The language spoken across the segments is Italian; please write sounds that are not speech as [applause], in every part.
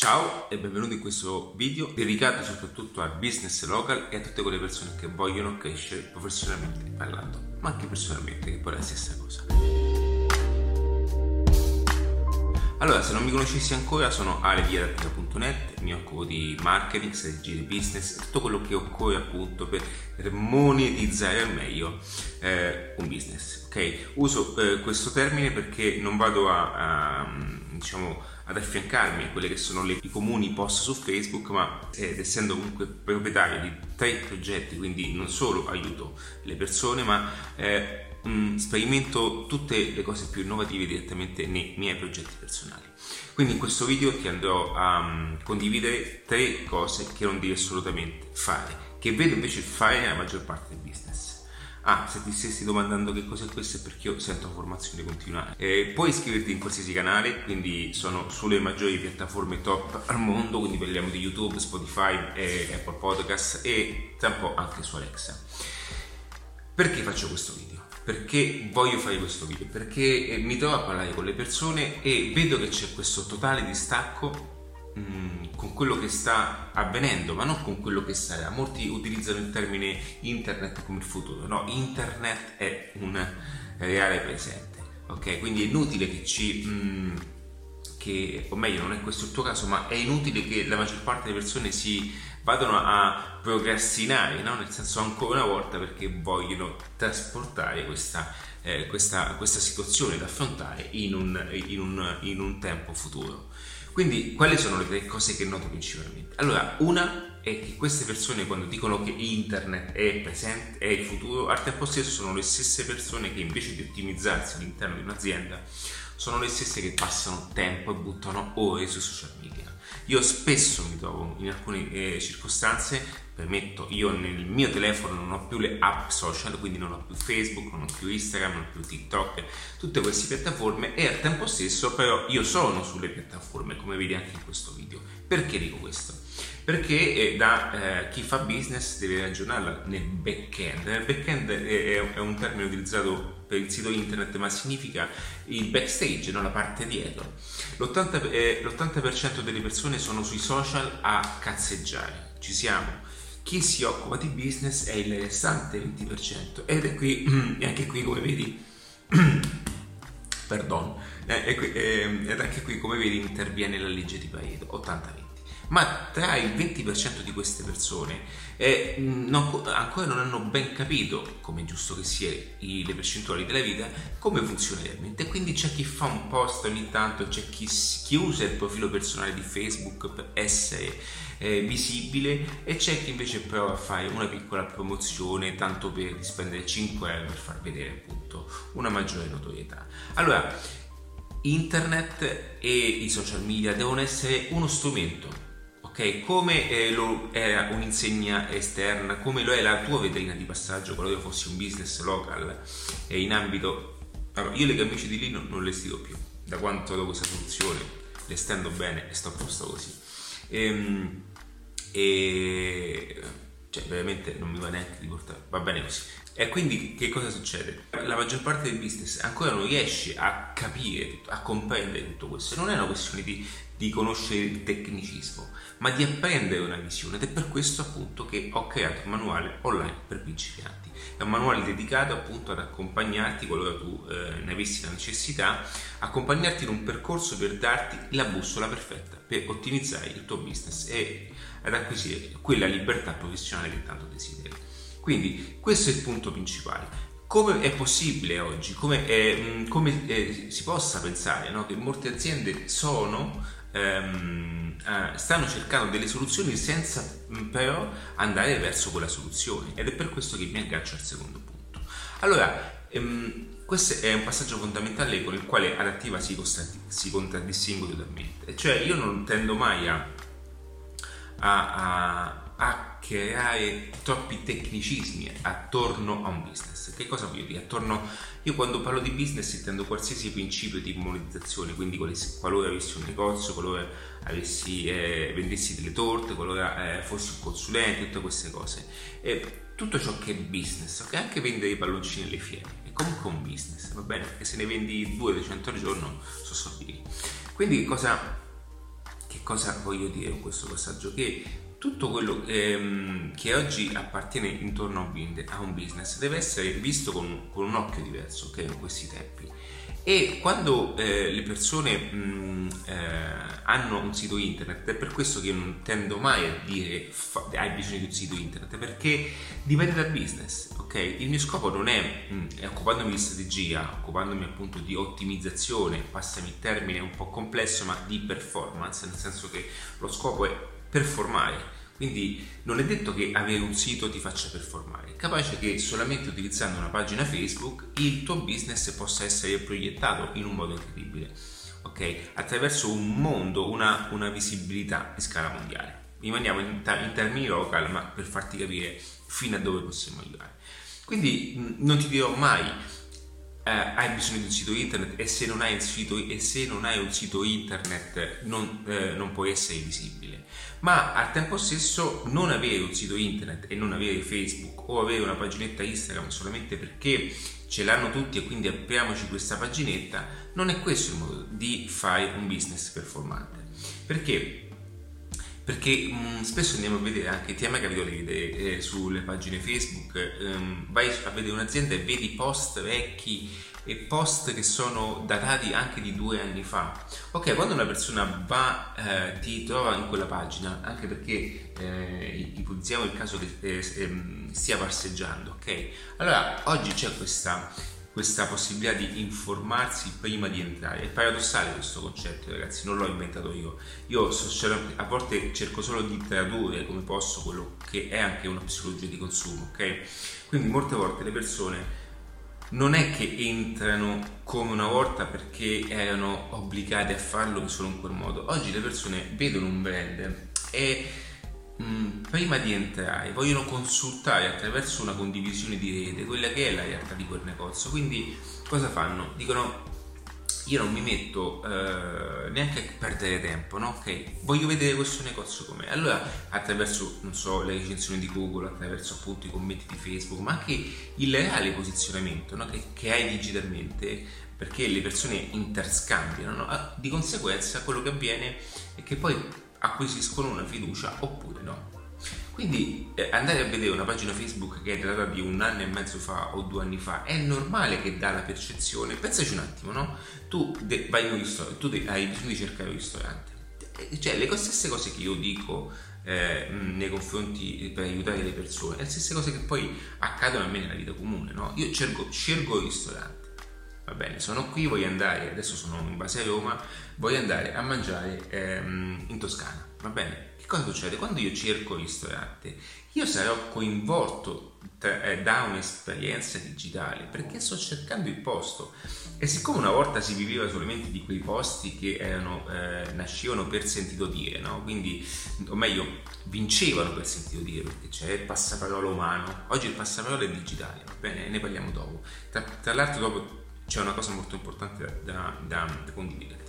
Ciao e benvenuti in questo video dedicato soprattutto al business local e a tutte quelle persone che vogliono crescere professionalmente parlando, ma anche personalmente, che poi è la stessa cosa. Allora, se non mi conoscessi ancora, sono aleviadattica.net, mi occupo di marketing, strategie di business, tutto quello che occorre appunto per monetizzare al meglio eh, un business. Ok? Uso eh, questo termine perché non vado a, a diciamo ad affiancarmi a quelle che sono le, i comuni post su Facebook, ma ed essendo comunque proprietario di tre progetti, quindi non solo aiuto le persone, ma eh, mh, sperimento tutte le cose più innovative direttamente nei miei progetti personali. Quindi in questo video ti andrò a um, condividere tre cose che non devi assolutamente fare, che vedo invece fare nella maggior parte del business. Ah, se ti stessi domandando che cos'è questo è perché io sento formazione continuare. Eh, puoi iscriverti in qualsiasi canale, quindi sono sulle maggiori piattaforme top al mondo, quindi parliamo di YouTube, Spotify, e Apple Podcast e tra un po' anche su Alexa. Perché faccio questo video? Perché voglio fare questo video? Perché eh, mi trovo a parlare con le persone e vedo che c'è questo totale distacco Mm, con quello che sta avvenendo, ma non con quello che sarà. Molti utilizzano il termine internet come il futuro, no, internet è un reale presente, ok? Quindi è inutile che ci... Mm, che, o meglio, non è questo il tuo caso, ma è inutile che la maggior parte delle persone si vadano a procrastinare, no? nel senso ancora una volta perché vogliono trasportare questa, eh, questa, questa situazione da affrontare in un, in un, in un tempo futuro. Quindi, quali sono le tre cose che noto principalmente? Allora, una è che queste persone, quando dicono che internet è presente, è il futuro, al tempo stesso sono le stesse persone che invece di ottimizzarsi all'interno di un'azienda, sono le stesse che passano tempo e buttano ore sui social media. Io spesso mi trovo in alcune eh, circostanze permetto, io nel mio telefono non ho più le app social, quindi non ho più Facebook, non ho più Instagram, non ho più TikTok, tutte queste piattaforme e al tempo stesso però io sono sulle piattaforme, come vedi anche in questo video. Perché dico questo? Perché eh, da eh, chi fa business deve ragionare nel back-end. Nel back-end è, è un termine utilizzato per il sito internet, ma significa il backstage, non la parte dietro. L'80%, eh, l'80% delle persone sono sui social a cazzeggiare. Ci siamo chi si occupa di business è il restante 20% ed è qui, [clears throat] e anche qui come vedi, [clears throat] perdon, ed anche qui come vedi interviene la legge di Pareto, 80-20 ma tra il 20% di queste persone eh, non, ancora non hanno ben capito, come è giusto che sia, i, le percentuali della vita, come funziona realmente. Quindi c'è chi fa un post ogni tanto, c'è chi, chi usa il profilo personale di Facebook per essere eh, visibile e c'è chi invece prova a fare una piccola promozione tanto per spendere 5 euro per far vedere appunto una maggiore notorietà. Allora, internet e i social media devono essere uno strumento Come eh, lo era un'insegna esterna, come lo è la tua vetrina di passaggio qualora fossi un business local eh, in ambito... Allora, io le camicie di lino non le stiro più, da quanto ho questa soluzione, le stendo bene e sto a posto così. Ehm, e cioè veramente non mi va neanche di portare, va bene così. E quindi che cosa succede? La maggior parte del business ancora non riesce a capire, a comprendere tutto questo. Non è una questione di, di conoscere il tecnicismo, ma di apprendere una visione ed è per questo appunto che ho creato un manuale online per principianti. È un manuale dedicato appunto ad accompagnarti, qualora tu eh, ne avessi la necessità, accompagnarti in un percorso per darti la bussola perfetta per ottimizzare il tuo business e ad acquisire quella libertà professionale che tanto desideri. Quindi questo è il punto principale. Come è possibile oggi, come, è, come è, si possa pensare no? che molte aziende sono, ehm, eh, stanno cercando delle soluzioni senza però andare verso quella soluzione ed è per questo che mi aggancio al secondo punto. Allora, ehm, questo è un passaggio fondamentale con il quale Adattiva si, si contraddistingue totalmente, cioè io non tendo mai a, a, a a creare troppi tecnicismi attorno a un business. Che cosa voglio dire? Attorno, io quando parlo di business intendo qualsiasi principio di monetizzazione, quindi qualora avessi un negozio, qualora avessi, eh, vendessi delle torte, qualora eh, fossi un consulente, tutte queste cose. E tutto ciò che è business, okay? anche vendere i palloncini alle fiere, è comunque un business, va bene? Perché se ne vendi 200 al giorno sono soldi. Quindi cosa che cosa voglio dire con questo passaggio? Che tutto quello ehm, che oggi appartiene intorno a un business deve essere visto con, con un occhio diverso, ok? In questi tempi. E quando eh, le persone mh, eh, hanno un sito internet, è per questo che io non tendo mai a dire fa, hai bisogno di un sito internet, perché dipende dal business, ok? Il mio scopo non è, mh, è occupandomi di strategia, occupandomi appunto di ottimizzazione, passami il termine un po' complesso, ma di performance, nel senso che lo scopo è performare quindi non è detto che avere un sito ti faccia performare, è capace che solamente utilizzando una pagina Facebook il tuo business possa essere proiettato in un modo incredibile, ok? Attraverso un mondo, una, una visibilità di scala mondiale. Rimaniamo in, in termini local, ma per farti capire fino a dove possiamo arrivare. Quindi non ti dirò mai eh, hai bisogno di un sito internet e se non hai sito, se non hai un sito internet non, eh, non puoi essere visibile ma al tempo stesso non avere un sito internet e non avere Facebook o avere una paginetta Instagram solamente perché ce l'hanno tutti e quindi apriamoci questa paginetta, non è questo il modo di fare un business performante. Perché? Perché mh, mm, spesso andiamo a vedere anche, ti è mai capitato di vedere eh, sulle pagine Facebook, ehm, vai a vedere un'azienda e vedi post vecchi e post che sono datati anche di due anni fa. Ok, quando una persona va, eh, ti trova in quella pagina, anche perché eh, ipotizziamo il caso che eh, ehm, stia passeggiando, ok? Allora oggi c'è questa, questa possibilità di informarsi prima di entrare. È paradossale questo concetto, ragazzi, non l'ho inventato io. Io a volte cerco solo di tradurre come posso quello che è anche una psicologia di consumo, ok? Quindi molte volte le persone non è che entrano come una volta perché erano obbligati a farlo solo in quel modo. Oggi le persone vedono un brand e mm, prima di entrare vogliono consultare attraverso una condivisione di rete quella che è la realtà di quel negozio. Quindi cosa fanno? Dicono io non mi metto eh, neanche a perdere tempo, no? Ok, voglio vedere questo negozio com'è. Allora, attraverso, non so, le recensioni di Google, attraverso appunto i commenti di Facebook, ma anche il reale posizionamento no? che, che, hai digitalmente, perché le persone interscambiano, no? Ah, di conseguenza quello che avviene è che poi acquisiscono una fiducia oppure no. Quindi eh, andare a vedere una pagina Facebook che è datata di un anno e mezzo fa o due anni fa è normale che dà la percezione. Pensaci un attimo, no? Tu de- vai in un ristorante, tu de- hai bisogno di cercare un ristorante. Eh, cioè, le stesse cose che io dico eh, nei confronti per aiutare le persone, le stesse cose che poi accadono a me nella vita comune, no? Io cerco, scelgo il ristorante. Va bene, sono qui, voglio andare, adesso sono in base a Roma, voglio andare a mangiare ehm, in Toscana. Va bene, cosa succede? Quando io cerco ristorante, io sarò coinvolto tra, eh, da un'esperienza digitale perché sto cercando il posto. E siccome una volta si viveva solamente di quei posti che erano, eh, nascevano per sentito dire, no? quindi, o meglio, vincevano per sentito dire, perché c'è il passaparola umano, oggi il passaparola è digitale, va bene? Ne parliamo dopo. Tra, tra l'altro dopo c'è una cosa molto importante da, da, da condividere.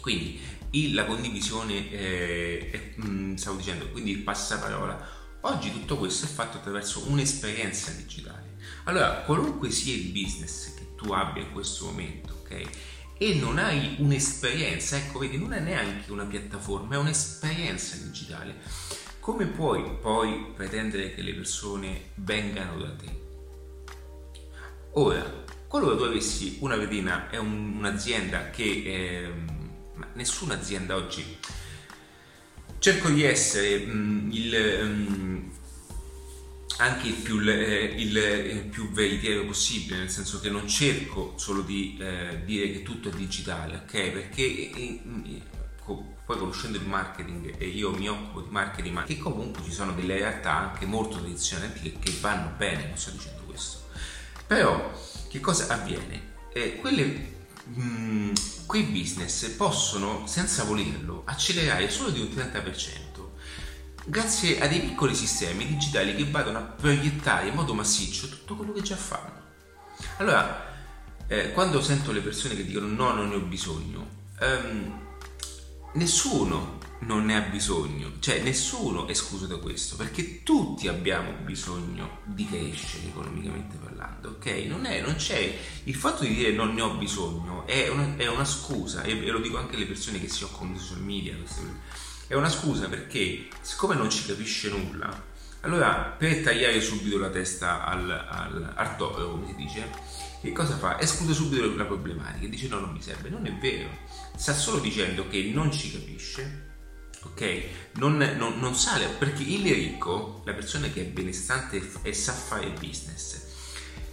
Quindi il, la condivisione, eh, è, mh, mm, stavo dicendo, quindi il passaparola. Oggi tutto questo è fatto attraverso un'esperienza digitale. Allora, qualunque sia il business che tu abbia in questo momento, ok? E non hai un'esperienza, ecco, vedi, non è neanche una piattaforma, è un'esperienza digitale. Come puoi poi pretendere che le persone vengano da te? Ora, qualora tu avessi una vetrina e un, un'azienda che eh, nessuna azienda oggi cerco di essere mh, mm, il, mh, mm, anche il più, eh, il, il più, veritiero possibile, nel senso che non cerco solo di eh, dire che tutto è digitale, ok? Perché eh, eh poi conoscendo il marketing e io mi occupo di marketing, ma che comunque ci sono delle realtà anche molto tradizionali che vanno bene, non sto dicendo questo. Però che cosa avviene? Eh, quelle mh, mm, quei business possono, senza volerlo, accelerare solo di un 30% grazie a dei piccoli sistemi digitali che vadano a proiettare in modo massiccio tutto quello che già fanno. Allora, eh, quando sento le persone che dicono no, non ne ho bisogno, ehm, nessuno non ne ha bisogno, cioè nessuno è escluso da questo, perché tutti abbiamo bisogno di crescere economicamente parlando, ok? Non, è, non c'è il fatto di dire non ne ho bisogno, è una, è una scusa, e, e, lo dico anche alle persone che si occupano di social media, è una scusa perché siccome non ci capisce nulla, allora per tagliare subito la testa al, al, al come si dice, che cosa fa? Esclude subito la problematica, dice no, non mi serve, non è vero, sta solo dicendo che non ci capisce ok? Non, non, non, sale perché il ricco, la persona che è benestante e sa fare business,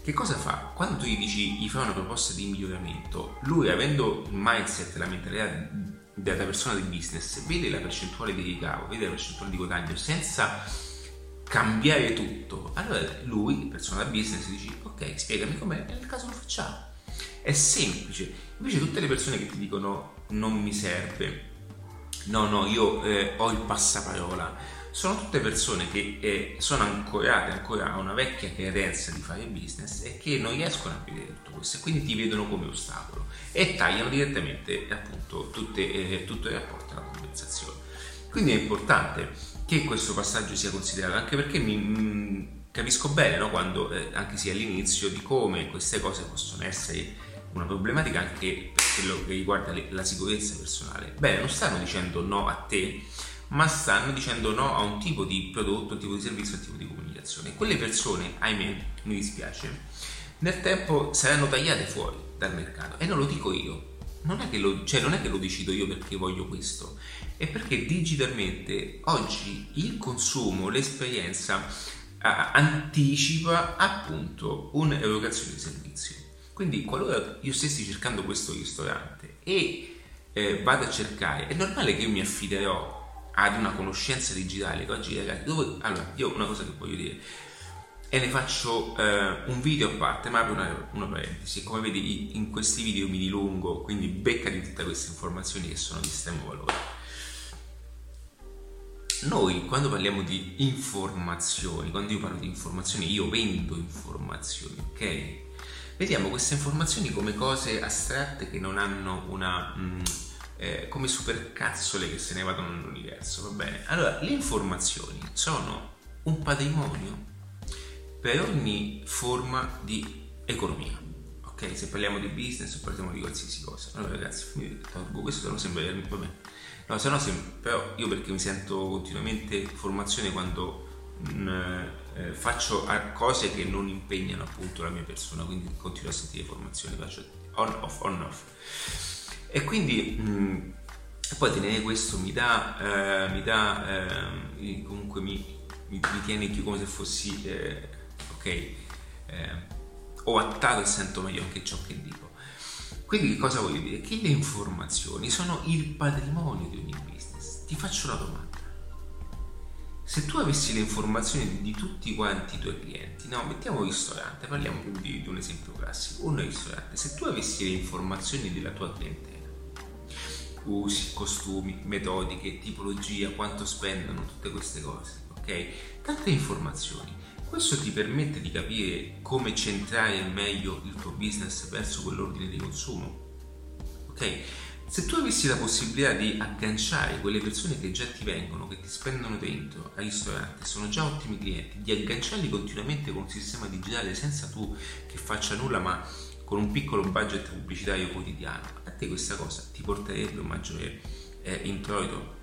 che cosa fa? Quando tu gli dici, gli fai una proposta di miglioramento, lui avendo il mindset, la mentalità della persona di business, vede la percentuale di ricavo, vede la percentuale di guadagno senza cambiare tutto. Allora lui, persona da business, dice, ok, spiegami com'è, nel caso lo facciamo. È semplice. Invece tutte le persone che ti dicono non mi serve, no, no, io eh, ho il passaparola. Sono tutte persone che eh, sono ancorate ancora a una vecchia credenza di fare business e che non riescono a vedere tutto questo e quindi ti vedono come ostacolo e tagliano direttamente appunto tutte, eh, tutto il rapporto alla conversazione. Quindi è importante che questo passaggio sia considerato anche perché mi, mh, mm, capisco bene no, quando eh, anche sia all'inizio di come queste cose possono essere una problematica anche per quello che riguarda la sicurezza personale. Bene, non stanno dicendo no a te, ma stanno dicendo no a un tipo di prodotto, un tipo di servizio, un tipo di comunicazione. Quelle persone, ahimè, mi dispiace, nel tempo saranno tagliate fuori dal mercato. E non lo dico io. Non è, lo, cioè non è che lo decido io perché voglio questo, è perché digitalmente oggi il consumo, l'esperienza anticipa appunto un'erogazione di servizio. Quindi qualora io stessi cercando questo ristorante e eh, vado a cercare, è normale che io mi affiderò ad una conoscenza digitale che oggi ragazzi, dove, allora io una cosa che voglio dire e ne faccio eh, un video a parte, ma apro una, una, parentesi, come vedi in questi video mi dilungo, quindi beccati tutte queste informazioni che sono di estremo valore. Noi quando parliamo di informazioni, quando io parlo di informazioni, io vendo informazioni, ok? Vediamo queste informazioni come cose astratte che non hanno una... Mm, eh, come supercazzole che se ne vadano nell'universo, va bene? Allora, le informazioni sono un patrimonio per ogni forma di economia. Ok, se parliamo di business o parliamo di qualsiasi cosa. Allora, ragazzi, tolgo questo, se no sembra. Vabbè. No, se no, però io perché mi sento continuamente formazione quando mh, mm, eh, faccio cose che non impegnano appunto la mia persona, quindi continuo a sentire formazione, faccio on off, on off. E quindi mh, mm, poi tenere questo mi dà, eh, mi dà eh, comunque mi, mi, mi, tiene più come se fossi, eh, ok, eh, ho attato e sento meglio anche ciò che dico. Quindi cosa voglio dire? Che le informazioni sono il patrimonio di ogni business. Ti faccio una domanda se tu avessi le informazioni di tutti quanti i tuoi clienti, no, mettiamo un ristorante, parliamo di, di un esempio classico, un ristorante, se tu avessi le informazioni della tua clientela, usi, costumi, metodiche, tipologia, quanto spendono, tutte queste cose, ok? Tante informazioni. Questo ti permette di capire come centrare meglio il tuo business verso quell'ordine di consumo. Ok? Se tu avessi la possibilità di agganciare quelle persone che già ti vengono, che ti spendono dentro al ristorante, sono già ottimi clienti, di agganciarli continuamente con un sistema digitale senza tu che faccia nulla, ma con un piccolo budget pubblicitario quotidiano, a te questa cosa ti porterebbe un maggiore eh, introito.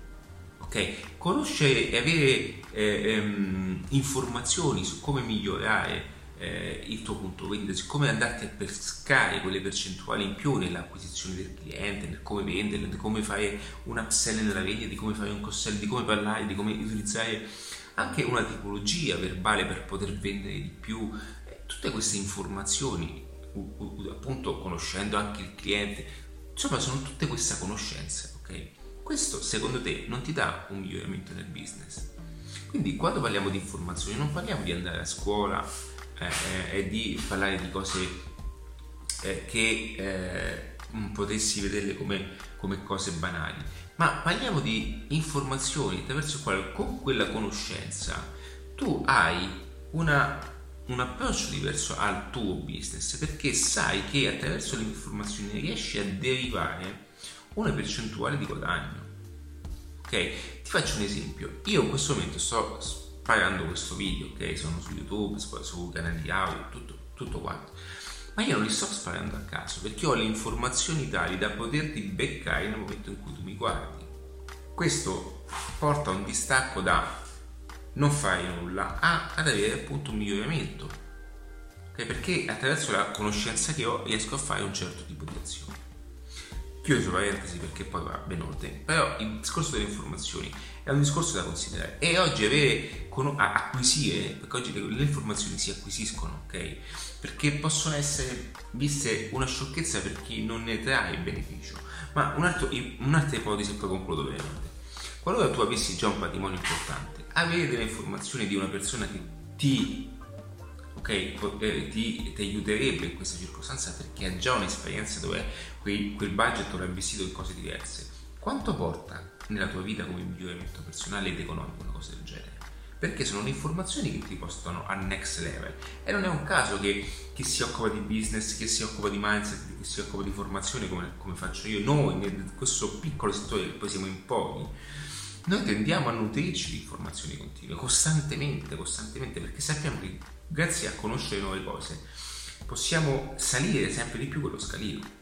Ok? Conoscere e avere eh, ehm, informazioni su come migliorare eh, il tuo punto vendita, come andarti a pescare quelle percentuali in più nell'acquisizione del cliente, nel come venderlo, di come fare un upsell nella vendita, di come fare un cross di come parlare, di come utilizzare anche una tipologia verbale per poter vendere di più, eh, tutte queste informazioni, appunto conoscendo anche il cliente, insomma sono tutte queste conoscenze, ok? Questo secondo te non ti dà un miglioramento nel business? Quindi quando parliamo di informazioni non parliamo di andare a scuola eh, e di parlare di cose eh, che eh, potessi vederle come, come, cose banali, ma parliamo di informazioni attraverso le quali con quella conoscenza tu hai una, un approccio diverso al tuo business perché sai che attraverso le informazioni riesci a derivare una percentuale di guadagno. ok? Ti faccio un esempio. Io in questo momento sto sparando questo video, ok? Sono su YouTube, su canali audio, tutto, tutto quanto. Ma io non li sto sparando a caso perché ho le informazioni tali da poterti beccare nel momento in cui tu mi guardi. Questo porta a un distacco da non fare nulla a, ad avere appunto un miglioramento. Okay? Perché attraverso la conoscenza che ho riesco a fare un certo tipo di azione. Chiuso parentesi perché poi va ben oltre. Però il discorso delle informazioni è un discorso da considerare. E oggi avere, acquisire, perché oggi le informazioni si acquisiscono, ok? Perché possono essere viste una sciocchezza per chi non ne trae beneficio. Ma un altro, un'altra ipotesi, e poi concludo brevemente. Qualora tu avessi già un patrimonio importante, avere delle informazioni di una persona che ti ok, eh, ti, ti, aiuterebbe in questa circostanza perché ha già un'esperienza dove quel budget l'ha investito in cose diverse. Quanto porta nella tua vita come miglioramento personale ed economico una cosa del genere? Perché sono le informazioni che ti portano al next level e non è un caso che chi si occupa di business, chi si occupa di mindset, chi si occupa di formazione come, come faccio io, noi in questo piccolo settore che poi siamo in pochi, noi tendiamo a nutrirci di informazioni continue, costantemente, costantemente, perché sappiamo che grazie a conoscere nuove cose possiamo salire sempre di più quello scalino.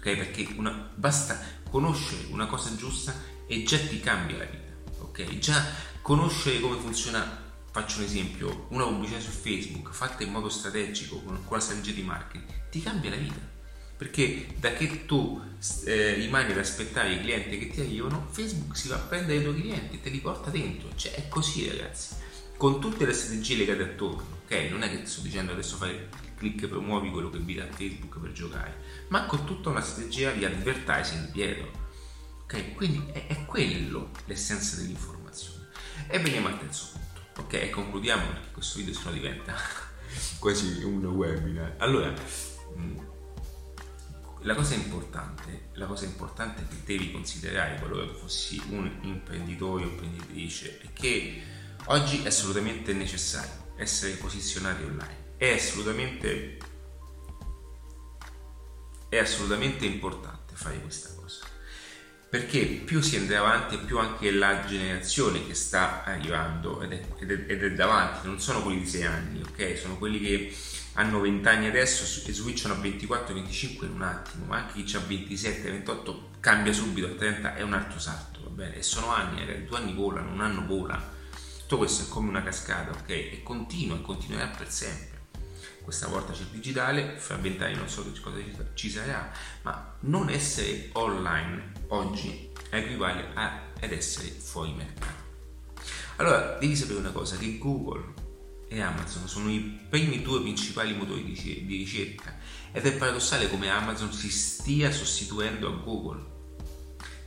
Ok? Perché una, basta conoscere una cosa giusta e già ti cambia la vita. Ok? Già conoscere come funziona faccio un esempio, una pubblicità su Facebook fatta in modo strategico con, con la strategia di marketing ti cambia la vita perché da che tu eh, rimani ad aspettare i clienti che ti arrivano, Facebook si va a prendere i tuoi clienti e te li porta dentro. Cioè è così ragazzi, con tutte le strategie legate attorno, ok? Non è che sto dicendo adesso fai clic promuovi quello che vi dà Facebook per giocare, ma con tutta una strategia di advertising dietro. Ok? Quindi è, è quello l'essenza dell'informazione. E veniamo al terzo punto. Ok, e concludiamo perché questo video se no diventa [laughs] quasi un webinar. Allora, mm, la cosa importante, la cosa importante che devi considerare qualora tu fossi un imprenditore o imprenditrice è che oggi è assolutamente necessario essere posizionati online. È assolutamente, è assolutamente importante fare questa cosa. Perché più si andrà avanti, più anche la generazione che sta arrivando ed è, ed è, ed è davanti, non sono quelli di 6 anni, ok? Sono quelli che hanno 20 anni adesso e switchano a 24-25 in un attimo, ma anche chi ha 27-28 cambia subito a 30 è un altro salto, va bene? E sono anni, ragazzi, due anni volano, un anno vola. Tutto questo è come una cascata, ok? E continua e continuerà per sempre. Questa volta c'è il digitale, fra 20 anni non so che cosa ci sarà, ma non essere online oggi equivale ad essere fuori mercato. Allora, devi sapere una cosa, che Google e Amazon sono i primi due principali motori di ricerca ed è paradossale come Amazon si stia sostituendo a Google.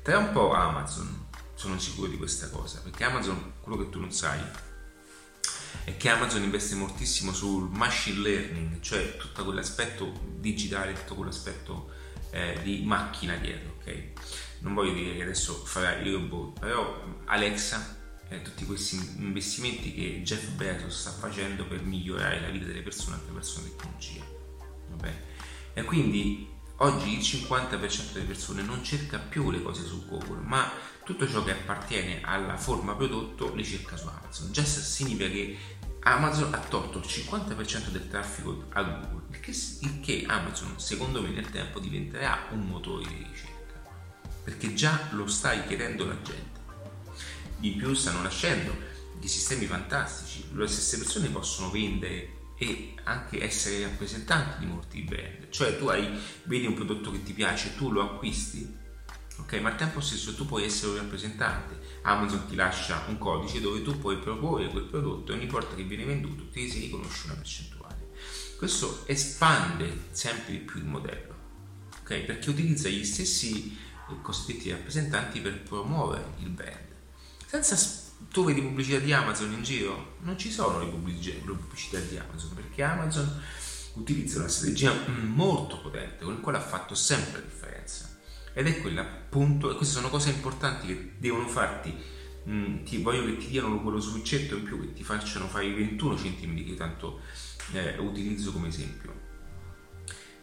Tra un po' Amazon, sono sicuro di questa cosa, perché Amazon, quello che tu non sai, è che Amazon investe moltissimo sul machine learning, cioè tutto quell'aspetto digitale, tutto quell'aspetto eh, di macchina dietro, ok? Non voglio dire che adesso farà il robot, però Alexa eh, tutti questi investimenti che Jeff Bezos sta facendo per migliorare la vita delle persone attraverso la tecnologia. E quindi oggi il 50% delle persone non cerca più le cose su Google, ma tutto ciò che appartiene alla forma prodotto le cerca su Amazon. Già significa che Amazon ha tolto il 50% del traffico a Google, il che, il che Amazon secondo me nel tempo diventerà un motore di ricerca, perché già lo stai chiedendo la gente. Di più stanno nascendo, di sistemi fantastici, le stesse persone possono vendere e anche essere rappresentanti di molti brand, cioè tu hai, vedi un prodotto che ti piace, tu lo acquisti, ok? Ma al tempo stesso tu puoi essere un rappresentante, Amazon ti lascia un codice dove tu puoi proporre quel prodotto e ogni volta che viene venduto ti si riconosce una percentuale. Questo espande sempre di più il modello, ok? Perché utilizza gli stessi cosiddetti rappresentanti per promuovere il brand senza tu vedi pubblicità di Amazon in giro? Non ci sono le pubblicità di Amazon perché Amazon utilizza una strategia molto potente con la quale ha fatto sempre differenza ed è quella appunto, e queste sono cose importanti che devono farti mh, ti, voglio che ti diano quello switchetto in più che ti facciano fare i 21 cm che tanto eh, utilizzo come esempio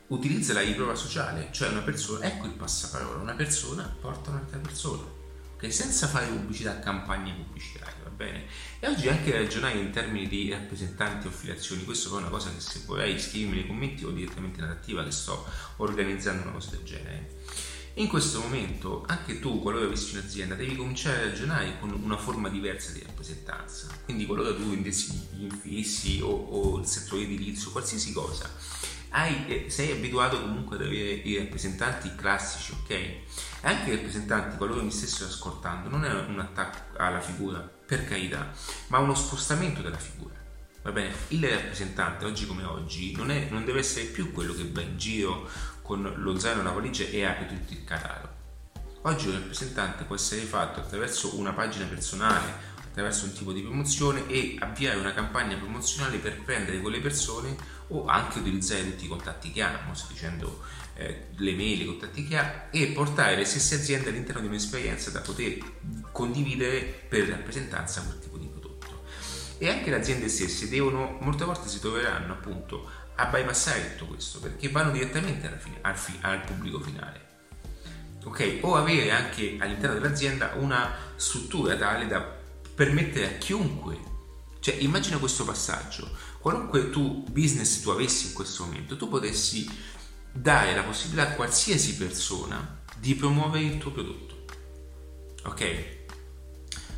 utilizza la riprova sociale cioè una persona, ecco il passaparola una persona porta un'altra persona ok? Senza fare pubblicità, campagne pubblicitarie, va bene? E oggi anche ragionare in termini di rappresentanti o affiliazioni, questo è una cosa che se vorrei scrivimi nei commenti o direttamente in attiva che sto organizzando una cosa del genere. In questo momento anche tu, qualora avessi un'azienda, devi cominciare a ragionare con una forma diversa di rappresentanza. Quindi qualora tu indessi gli infissi o, o il settore edilizio, qualsiasi cosa, hai, eh, sei abituato comunque ad avere i rappresentanti classici, ok? Anche i rappresentanti, qualora mi stessero ascoltando, non è un attacco alla figura, per carità, ma uno spostamento della figura. Va bene, il rappresentante oggi come oggi non, è, non deve essere più quello che va in giro con lo zaino la valigia e apre tutto il catalogo. Oggi un rappresentante può essere fatto attraverso una pagina personale, attraverso un tipo di promozione e avviare una campagna promozionale per prendere quelle persone o anche utilizzare tutti i contatti che ha, non sto dicendo eh, le mail, i contatti che ha e portare le stesse aziende all'interno di un'esperienza da poter condividere per rappresentanza quel tipo di prodotto. E anche le aziende stesse devono, molte volte si troveranno appunto a bypassare tutto questo perché vanno direttamente fine, al, fi, al pubblico finale. Ok? O avere anche all'interno dell'azienda una struttura tale da permettere a chiunque, cioè immagina questo passaggio, qualunque tu business tu avessi in questo momento, tu potessi dare la possibilità a qualsiasi persona di promuovere il tuo prodotto. Ok?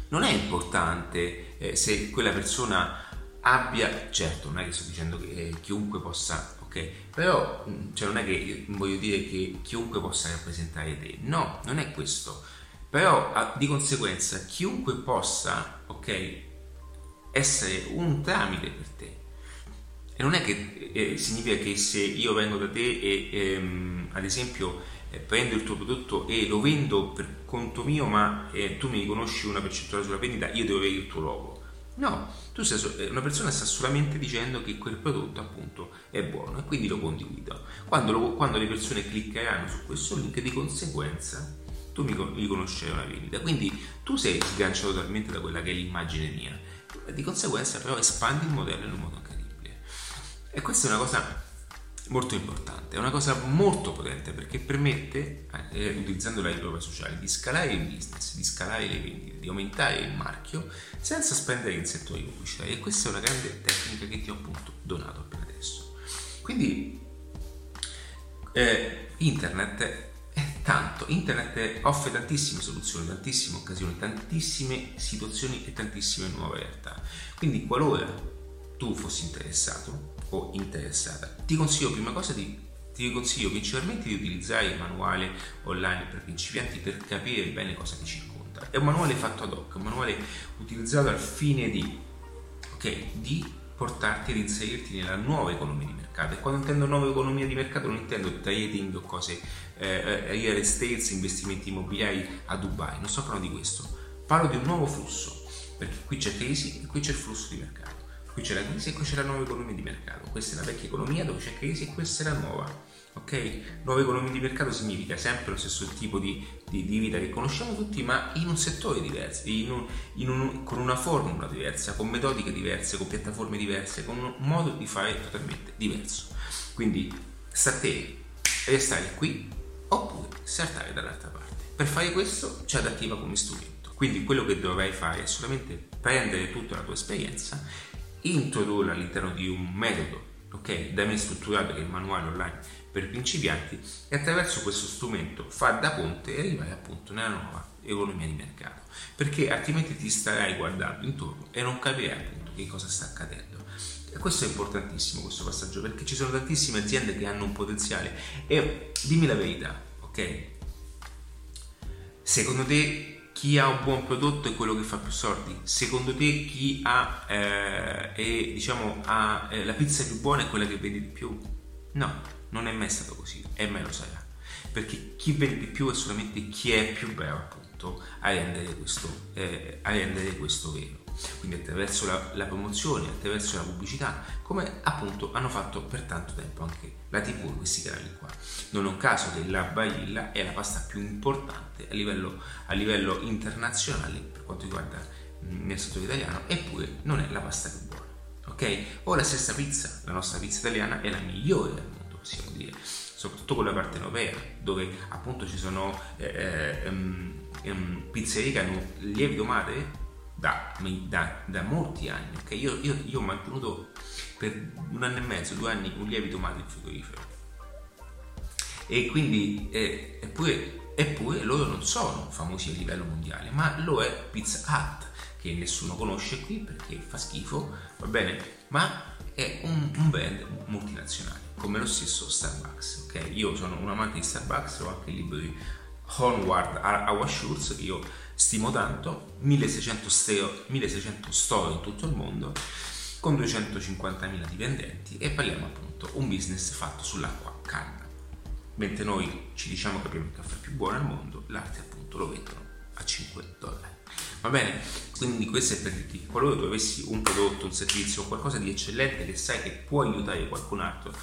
Non è importante eh, se quella persona abbia, certo, non è che sto dicendo che eh, chiunque possa, ok? Però mm, cioè non è che voglio dire che chiunque possa rappresentare te, no, non è questo. Però di conseguenza chiunque possa, ok, essere un tramite per te. E non è che eh, significa che se io vengo da te e ehm, ad esempio eh, prendo il tuo prodotto e lo vendo per conto mio, ma eh, tu mi conosci una percentuale sulla vendita, io devo avere il tuo logo. No, tu sei, eh, una persona sta solamente dicendo che quel prodotto appunto è buono e quindi lo condivido. Quando, lo, quando le persone cliccheranno su questo link, di conseguenza tu mi, mi conoscerai una vendita. Quindi tu sei sganciato totalmente da quella che è l'immagine mia. Di conseguenza però espandi il modello in un modo incredibile. E questa è una cosa molto importante, è una cosa molto potente perché permette, eh, utilizzando le prove sociali, di scalare il business, di scalare le vendite, di aumentare il marchio senza spendere in settori pubblicitari e questa è una grande tecnica che ti ho appunto donato per adesso. Quindi eh, internet è tanto, internet offre tantissime soluzioni, tantissime occasioni, tantissime situazioni e tantissime nuove realtà. Quindi qualora tu fossi interessato, o interessata. Ti consiglio prima cosa di ti consiglio principalmente di utilizzare il manuale online per principianti per capire bene cosa ti circonda. È un manuale fatto ad hoc, un manuale utilizzato al fine di, okay, di portarti ad inserirti nella nuova economia di mercato. E quando intendo nuova economia di mercato non intendo trading o cose, eh, eh real estate, investimenti immobiliari a Dubai, non sto parlando di questo, parlo di un nuovo flusso, perché qui c'è crisi e qui c'è il flusso di mercato. Qui c'è la crisi e qui c'è la nuova economia di mercato. Questa è la vecchia economia dove c'è crisi e questa è la nuova. Ok? Nuova economia di mercato significa sempre lo stesso tipo di, di, di vita che conosciamo tutti, ma in un settore diverso, in un, in un, con una formula diversa, con metodiche diverse, con piattaforme diverse, con un modo di fare totalmente diverso. Quindi sta a te restare qui oppure saltare dall'altra parte. Per fare questo c'è adattiva come strumento. Quindi quello che dovrai fare è solamente prendere tutta la tua esperienza introdurre all'interno di un metodo ok, da me strutturato che è il manuale online per principianti e attraverso questo strumento fa da ponte e arrivare appunto nella nuova economia di mercato. Perché altrimenti ti starai guardando intorno e non capirai appunto che cosa sta accadendo. E questo è importantissimo questo passaggio perché ci sono tantissime aziende che hanno un potenziale. E dimmi la verità ok? Secondo te chi ha un buon prodotto è quello che fa più soldi. Secondo te chi ha, eh, è, diciamo, ha eh, la pizza più buona è quella che vende di più? No, non è mai stato così e mai lo sarà. Perché chi vende di più è solamente chi è più bravo appunto a rendere questo, eh, a rendere questo vero quindi attraverso la, la, promozione, attraverso la pubblicità, come appunto hanno fatto per tanto tempo anche la TV, questi canali qua. Non è un caso che la Barilla è la pasta più importante a livello, a livello internazionale per quanto riguarda mm, nel settore italiano, eppure non è la pasta più buona. Ok? O la stessa pizza, la nostra pizza italiana è la migliore del mondo, possiamo dire soprattutto con la parte europea, dove appunto ci sono eh, um, um, pizzerie che hanno lievito madre da, da, da molti anni. Okay? Io, io, io, ho mantenuto per un anno e mezzo, due anni un lievito madre in frigorifero. E quindi, eh, eppure, eppure loro non sono famosi a livello mondiale, ma lo è Pizza Hut, che nessuno conosce qui perché fa schifo, va bene? Ma è un, un brand multinazionale, come lo stesso Starbucks. ok? Io sono un amante di Starbucks, ho anche il libro di Onward Our Shores che io stimo tanto, 1600, steo, 1600 store in tutto il mondo, con 250.000 dipendenti e parliamo appunto un business fatto sull'acqua calda. Mentre noi ci diciamo che abbiamo il caffè più buono al mondo, l'arte appunto lo vendono a 5 dollari. Va bene? Quindi questo è per dirti, qualora tu avessi un prodotto, un servizio, qualcosa di eccellente che sai che può aiutare qualcun altro,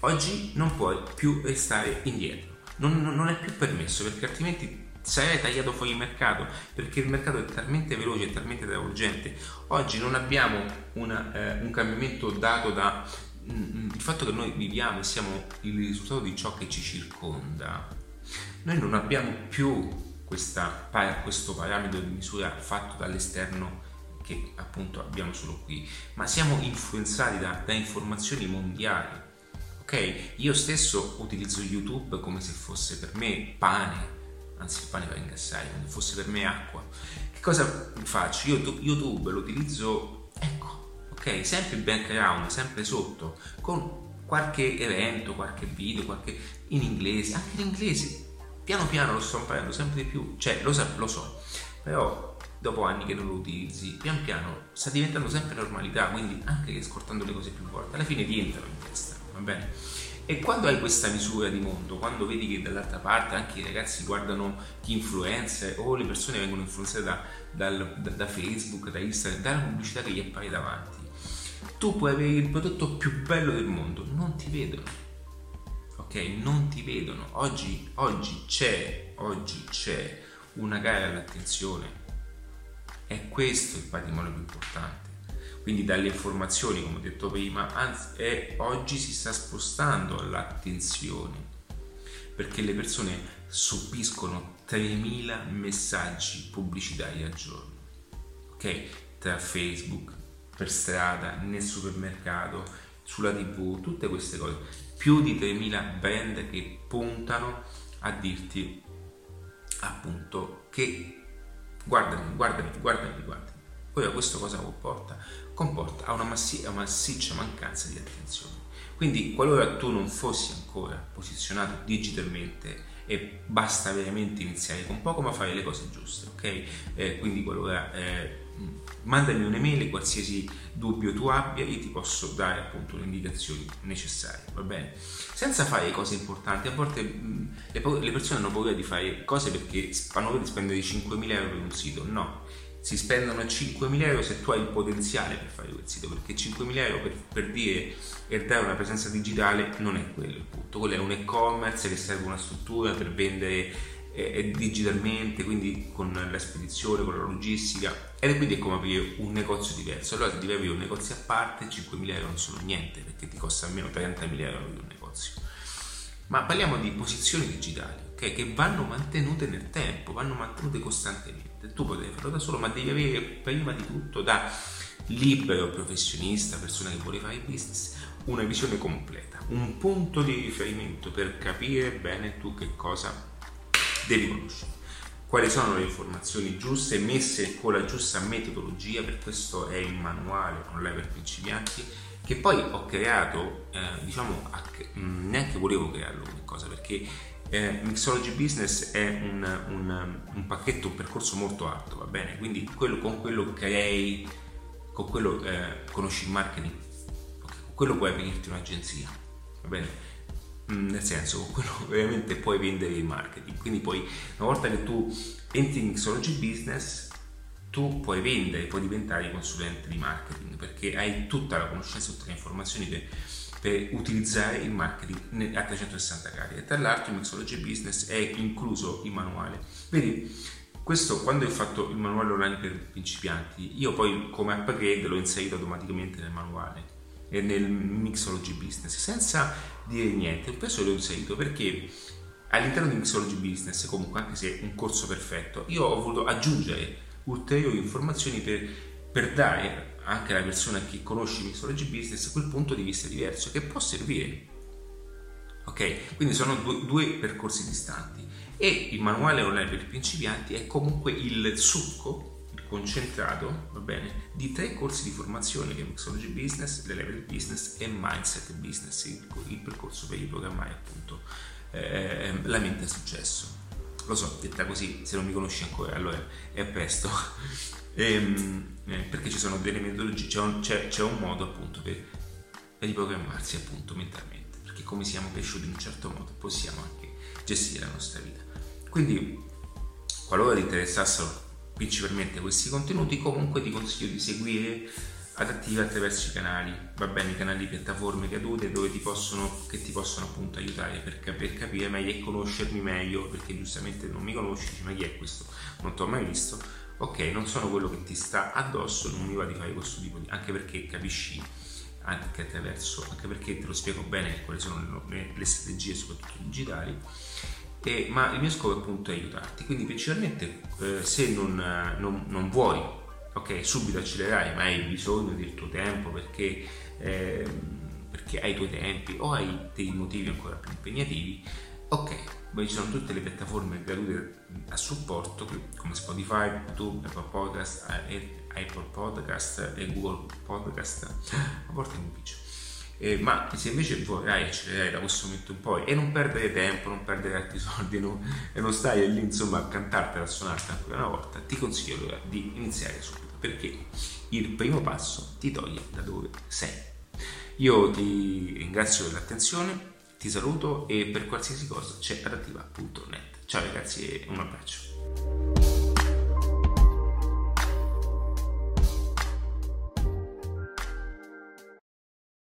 oggi non puoi più restare indietro. Non, non è più permesso perché altrimenti sarai tagliato fuori il mercato perché il mercato è talmente veloce, è talmente urgente. Oggi non abbiamo una, eh, un cambiamento dato da mm, il fatto che noi viviamo e siamo il risultato di ciò che ci circonda. Noi non abbiamo più questa, questo parametro di misura fatto dall'esterno che appunto abbiamo solo qui, ma siamo influenzati da, da informazioni mondiali. Ok? Io stesso utilizzo YouTube come se fosse per me pane, anzi il pane va ingassare, come se fosse per me acqua. Che cosa faccio? Io YouTube lo utilizzo, ecco, ok, sempre background, sempre sotto, con qualche evento, qualche video, qualche in inglese, anche in inglese piano piano lo sto imparando sempre di più, cioè lo, so, lo so, però dopo anni che non lo utilizzi, pian piano sta diventando sempre normalità, quindi anche ascoltando le cose più volte, alla fine ti entrano in testa, va bene? E quando hai questa misura di mondo, quando vedi che dall'altra parte anche i ragazzi guardano chi influenza o le persone vengono influenzate da, dal, da, da Facebook, da Instagram, dalla pubblicità che gli appare davanti, tu puoi avere il prodotto più bello del mondo, non ti vedono ok? Non ti vedono. Oggi, oggi c'è, oggi c'è una gara all'attenzione. È questo il patrimonio più importante. Quindi dalle informazioni, come ho detto prima, anzi, è, oggi si sta spostando l'attenzione perché le persone subiscono 3.000 messaggi pubblicitari al giorno. Ok? Tra Facebook, per strada, nel supermercato, sulla tv, tutte queste cose più di 3.000 brand che puntano a dirti appunto che guardami, guardami, guardami, guardami. Ora questo cosa comporta? Comporta una, massi- una massiccia mancanza di attenzione. Quindi qualora tu non fossi ancora posizionato digitalmente e basta veramente iniziare con poco ma fare le cose giuste, ok? Eh, quindi qualora eh, mandami un'email qualsiasi dubbio tu abbia io ti posso dare appunto le indicazioni necessarie va bene senza fare cose importanti a volte mh, le, le, persone hanno paura di fare cose perché hanno paura di spendere 5.000 euro per un sito no si spendono 5.000 euro se tu hai il potenziale per fare quel sito perché 5.000 euro per, per dire e dare una presenza digitale non è quello il punto quello è un e-commerce che serve una struttura per vendere eh, digitalmente, quindi con la spedizione, con la logistica, ed quindi è come aprire un negozio diverso. Allora se devi aprire un negozio a parte, 5.000 euro non sono niente, perché ti costa almeno 30.000 euro di un negozio. Ma parliamo di posizioni digitali, okay, che vanno mantenute nel tempo, vanno mantenute costantemente. Tu potevi farlo da solo, ma devi avere prima di tutto da libero professionista, persona che vuole fare business, una visione completa, un punto di riferimento per capire bene tu che cosa devi conoscere. Quali sono le informazioni giuste messe con la giusta metodologia, per questo è il manuale online per principianti che poi ho creato, eh, diciamo, mm, neanche volevo crearlo come cosa perché eh, Mixology Business è un, un, un, pacchetto, un percorso molto alto, va bene? Quindi quello, con quello crei, con quello eh, conosci il marketing, con quello puoi aprirti un'agenzia, va bene? Mm, nel senso con quello [laughs] veramente puoi vendere il marketing quindi poi una volta che tu entri in Mixology Business tu puoi vendere, puoi diventare consulente di marketing perché hai tutta la conoscenza, tutte le informazioni per, per utilizzare il marketing a 360 gradi e tra l'altro in Mixology Business è incluso il manuale vedi questo quando ho fatto il manuale online per principianti io poi come upgrade l'ho inserito automaticamente nel manuale e nel mixology business senza dire niente. Preso l'ho inserito perché all'interno di mixology business, comunque anche se è un corso perfetto, io ho voluto aggiungere ulteriori informazioni per, per dare anche alla persona che conosce mixology business quel punto di vista diverso che può servire. Ok? Quindi sono due, due percorsi distanti e il manuale online per i principianti è comunque il succo concentrato va bene, di tre corsi di formazione che è Mixology Business, le Level Business e Mindset Business, il, il percorso per i programmare appunto eh, la mente a successo. Lo so, detta così, se non mi conosci ancora, allora è presto. [laughs] ehm, eh, perché ci sono delle metodologie, c'è un, c'è, c'è un modo appunto per, per riprogrammarsi appunto mentalmente, perché come siamo cresciuti in un certo modo possiamo anche gestire la nostra vita. Quindi, qualora ti interessassero principalmente questi contenuti, comunque ti consiglio di seguire adattiva attraverso i canali, va bene, i canali piattaforme cadute dove ti possono, che ti possono appunto aiutare per, per, capire meglio e conoscermi meglio, perché giustamente non mi conosci, ma chi è questo? Non ti ho mai visto, ok, non sono quello che ti sta addosso, non mi va di fare questo tipo di... anche perché capisci anche attraverso, anche perché te lo spiego bene quali sono le, le strategie soprattutto digitali e, ma il mio scopo appunto è aiutarti. Quindi principalmente eh, se non, non, non, vuoi ok, subito accelerare, ma hai bisogno del tuo tempo perché, eh, perché hai i tuoi tempi o hai dei motivi ancora più impegnativi, ok, poi ci sono tutte le piattaforme gratuite a supporto come Spotify, YouTube, Apple Podcast, eh, Apple Podcast e Google Podcast. A volte mi piccio eh, ma se invece vorrai accelerare da questo momento in poi e non perdere tempo, non perdere altri soldi no, e non stai lì insomma a cantartela, a suonarti ancora una volta, ti consiglio di iniziare subito perché il primo passo ti toglie da dove sei. Io ti ringrazio per l'attenzione, ti saluto e per qualsiasi cosa c'è adattiva.net. Ciao ragazzi e un abbraccio.